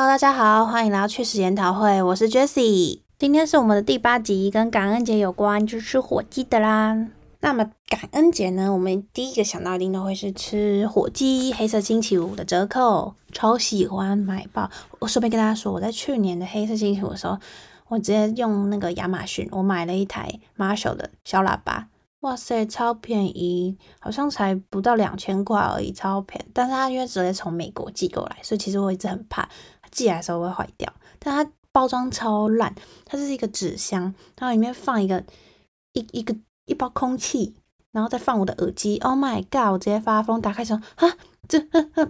Hello，大家好，欢迎来到趣事研讨会，我是 Jessie。今天是我们的第八集，跟感恩节有关，就是吃火鸡的啦。那么感恩节呢，我们第一个想到一定都会是吃火鸡。黑色星期五的折扣，超喜欢买爆。我顺便跟大家说，我在去年的黑色星期五的时候，我直接用那个亚马逊，我买了一台 Marshall 的小喇叭。哇塞，超便宜，好像才不到两千块而已，超便宜。但是它因为直接从美国寄过来，所以其实我一直很怕寄来的时候会坏掉。但它包装超烂，它是一个纸箱，然后里面放一个一一个一包空气，然后再放我的耳机。Oh my god！我直接发疯，打开说啊，这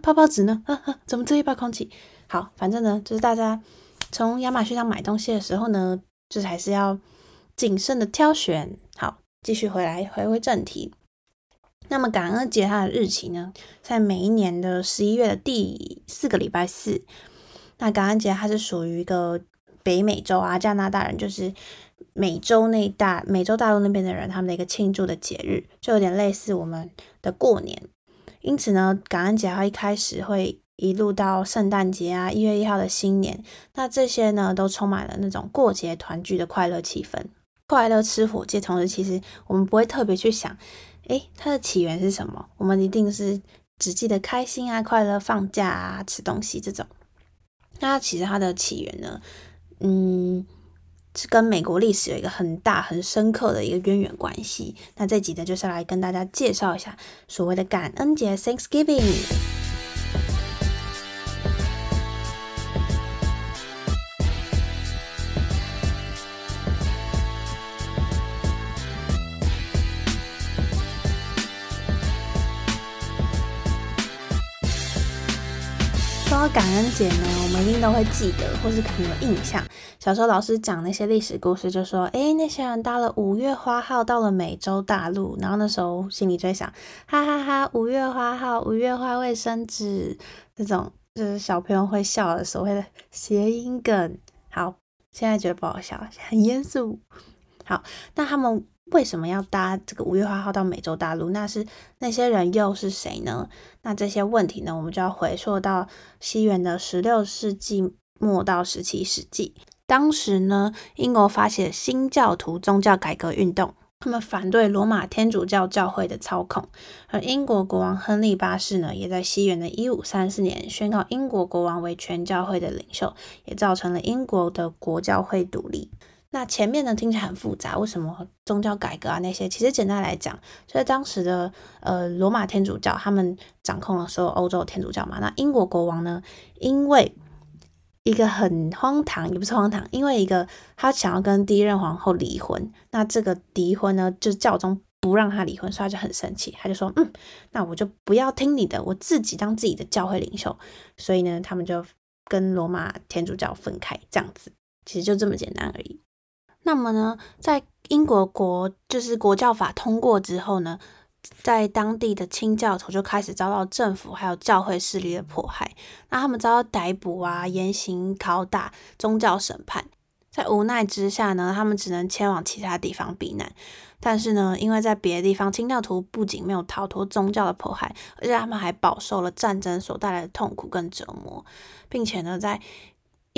泡泡纸呢？怎么这一包空气？好，反正呢，就是大家从亚马逊上买东西的时候呢，就是还是要谨慎的挑选。好。继续回来，回归正题。那么感恩节它的日期呢，在每一年的十一月的第四个礼拜四。那感恩节它是属于一个北美洲啊，加拿大人就是美洲那一大美洲大陆那边的人，他们的一个庆祝的节日，就有点类似我们的过年。因此呢，感恩节它一开始会一路到圣诞节啊，一月一号的新年，那这些呢都充满了那种过节团聚的快乐气氛。快乐吃火鸡，同时其实我们不会特别去想，诶，它的起源是什么？我们一定是只记得开心啊、快乐、放假啊、吃东西这种。那其实它的起源呢，嗯，是跟美国历史有一个很大、很深刻的一个渊源关系。那这集呢，就是来跟大家介绍一下所谓的感恩节 （Thanksgiving）。感恩节呢，我们一定都会记得，或是很有印象。小时候老师讲那些历史故事，就说：“哎，那些人搭了五月花号到了美洲大陆。”然后那时候心里就会想：“哈哈哈，五月花号，五月花卫生纸。”这种就是小朋友会笑的所谓的谐音梗。好，现在觉得不好笑，很严肃。好，那他们。为什么要搭这个五月花号到美洲大陆？那是那些人又是谁呢？那这些问题呢，我们就要回溯到西元的十六世纪末到十七世纪。当时呢，英国发起了新教徒宗教改革运动，他们反对罗马天主教教会的操控。而英国国王亨利八世呢，也在西元的一五三四年宣告英国国王为全教会的领袖，也造成了英国的国教会独立。那前面呢听起来很复杂，为什么宗教改革啊那些？其实简单来讲，就在当时的呃罗马天主教他们掌控了所有欧洲天主教嘛。那英国国王呢，因为一个很荒唐，也不是荒唐，因为一个他想要跟第一任皇后离婚，那这个离婚呢，就是教宗不让他离婚，所以他就很生气，他就说，嗯，那我就不要听你的，我自己当自己的教会领袖。所以呢，他们就跟罗马天主教分开，这样子，其实就这么简单而已。那么呢，在英国国就是国教法通过之后呢，在当地的清教徒就开始遭到政府还有教会势力的迫害，那他们遭到逮捕啊、严刑拷打、宗教审判，在无奈之下呢，他们只能迁往其他地方避难。但是呢，因为在别的地方，清教徒不仅没有逃脱宗教的迫害，而且他们还饱受了战争所带来的痛苦跟折磨，并且呢，在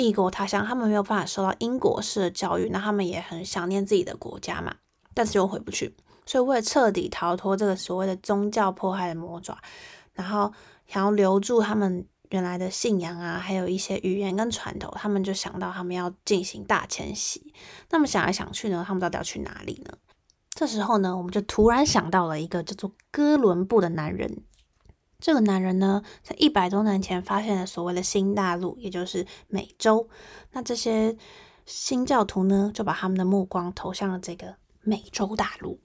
异国他乡，他们没有办法受到英国式的教育，那他们也很想念自己的国家嘛，但是又回不去，所以为了彻底逃脱这个所谓的宗教迫害的魔爪，然后想要留住他们原来的信仰啊，还有一些语言跟传统，他们就想到他们要进行大迁徙。那么想来想去呢，他们到底要去哪里呢？这时候呢，我们就突然想到了一个叫做哥伦布的男人。这个男人呢，在一百多年前发现了所谓的新大陆，也就是美洲。那这些新教徒呢，就把他们的目光投向了这个美洲大陆。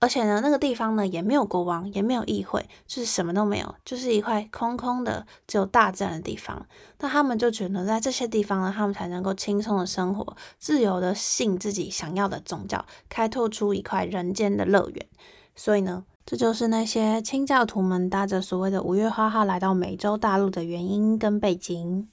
而且呢，那个地方呢，也没有国王，也没有议会，就是什么都没有，就是一块空空的、只有大自然的地方。那他们就觉得，在这些地方呢，他们才能够轻松的生活，自由的信自己想要的宗教，开拓出一块人间的乐园。所以呢。这就是那些清教徒们搭着所谓的五月花号来到美洲大陆的原因跟背景。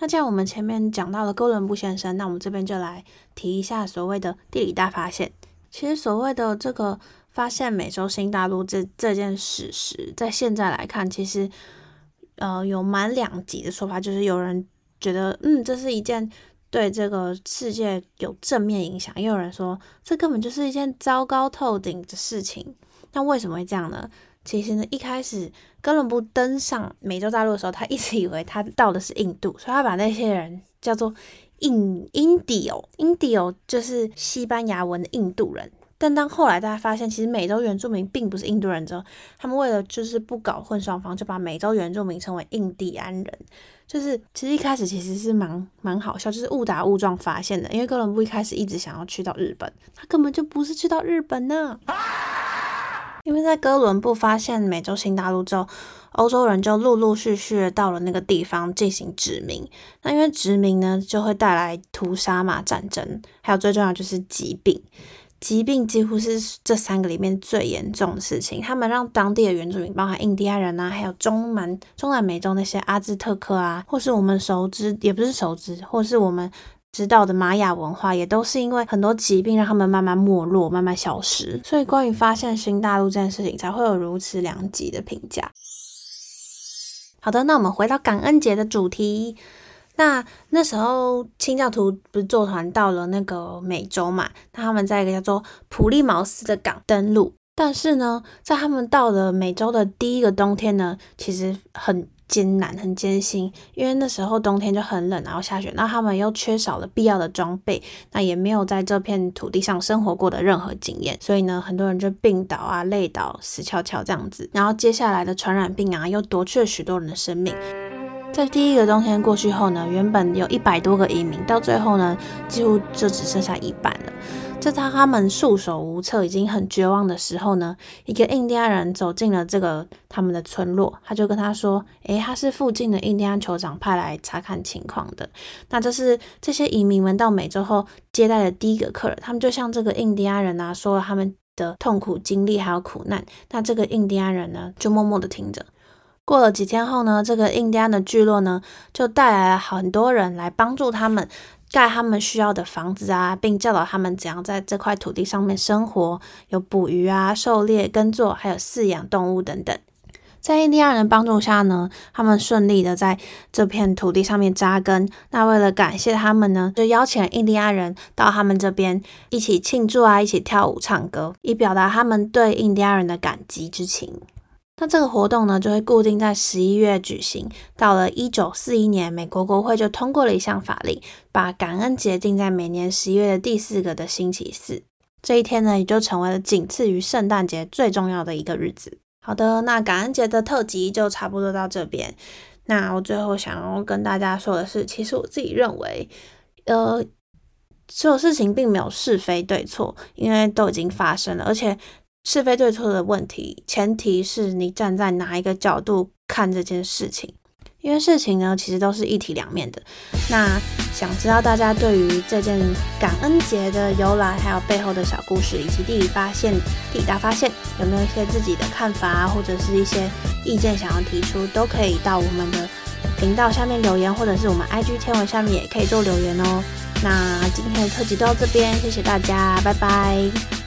那既然我们前面讲到了哥伦布先生，那我们这边就来提一下所谓的地理大发现。其实所谓的这个发现美洲新大陆这这件史实，在现在来看，其实呃有蛮两极的说法，就是有人觉得嗯这是一件对这个世界有正面影响，也有人说这根本就是一件糟糕透顶的事情。那为什么会这样呢？其实呢，一开始哥伦布登上美洲大陆的时候，他一直以为他到的是印度，所以他把那些人叫做印 Indio，Indio 就是西班牙文的印度人。但当后来大家发现，其实美洲原住民并不是印度人之后，他们为了就是不搞混双方，就把美洲原住民称为印第安人。就是其实一开始其实是蛮蛮好笑，就是误打误撞发现的。因为哥伦布一开始一直想要去到日本，他根本就不是去到日本呢。因为在哥伦布发现美洲新大陆之后，欧洲人就陆陆续续到了那个地方进行殖民。那因为殖民呢，就会带来屠杀嘛、战争，还有最重要就是疾病。疾病几乎是这三个里面最严重的事情。他们让当地的原住民，包含印第安人啊，还有中南中南美洲那些阿兹特克啊，或是我们熟知，也不是熟知，或是我们。知道的玛雅文化也都是因为很多疾病让他们慢慢没落、慢慢消失，所以关于发现新大陆这件事情才会有如此两极的评价。好的，那我们回到感恩节的主题。那那时候清教徒不是坐船到了那个美洲嘛？那他们在一个叫做普利茅斯的港登陆，但是呢，在他们到了美洲的第一个冬天呢，其实很。艰难很艰辛，因为那时候冬天就很冷，然后下雪，那他们又缺少了必要的装备，那也没有在这片土地上生活过的任何经验，所以呢，很多人就病倒啊、累倒、死翘翘这样子。然后接下来的传染病啊，又夺去了许多人的生命。在第一个冬天过去后呢，原本有一百多个移民，到最后呢，几乎就只剩下一半了。在他们束手无策、已经很绝望的时候呢，一个印第安人走进了这个他们的村落，他就跟他说：“诶，他是附近的印第安酋长派来查看情况的。那这是这些移民们到美洲后接待的第一个客人。他们就像这个印第安人啊，说了他们的痛苦经历还有苦难。那这个印第安人呢，就默默的听着。过了几天后呢，这个印第安的聚落呢，就带来了很多人来帮助他们。”盖他们需要的房子啊，并教导他们怎样在这块土地上面生活，有捕鱼啊、狩猎、耕作，还有饲养动物等等。在印第安人帮助下呢，他们顺利的在这片土地上面扎根。那为了感谢他们呢，就邀请印第安人到他们这边一起庆祝啊，一起跳舞、唱歌，以表达他们对印第安人的感激之情。那这个活动呢，就会固定在十一月举行。到了一九四一年，美国国会就通过了一项法令，把感恩节定在每年十一月的第四个的星期四。这一天呢，也就成为了仅次于圣诞节最重要的一个日子。好的，那感恩节的特辑就差不多到这边。那我最后想要跟大家说的是，其实我自己认为，呃，所有事情并没有是非对错，因为都已经发生了，而且。是非对错的问题，前提是你站在哪一个角度看这件事情，因为事情呢其实都是一体两面的。那想知道大家对于这件感恩节的由来，还有背后的小故事，以及地理发现、地理大发现，有没有一些自己的看法啊，或者是一些意见想要提出，都可以到我们的频道下面留言，或者是我们 IG 天文下面也可以做留言哦。那今天的特辑到这边，谢谢大家，拜拜。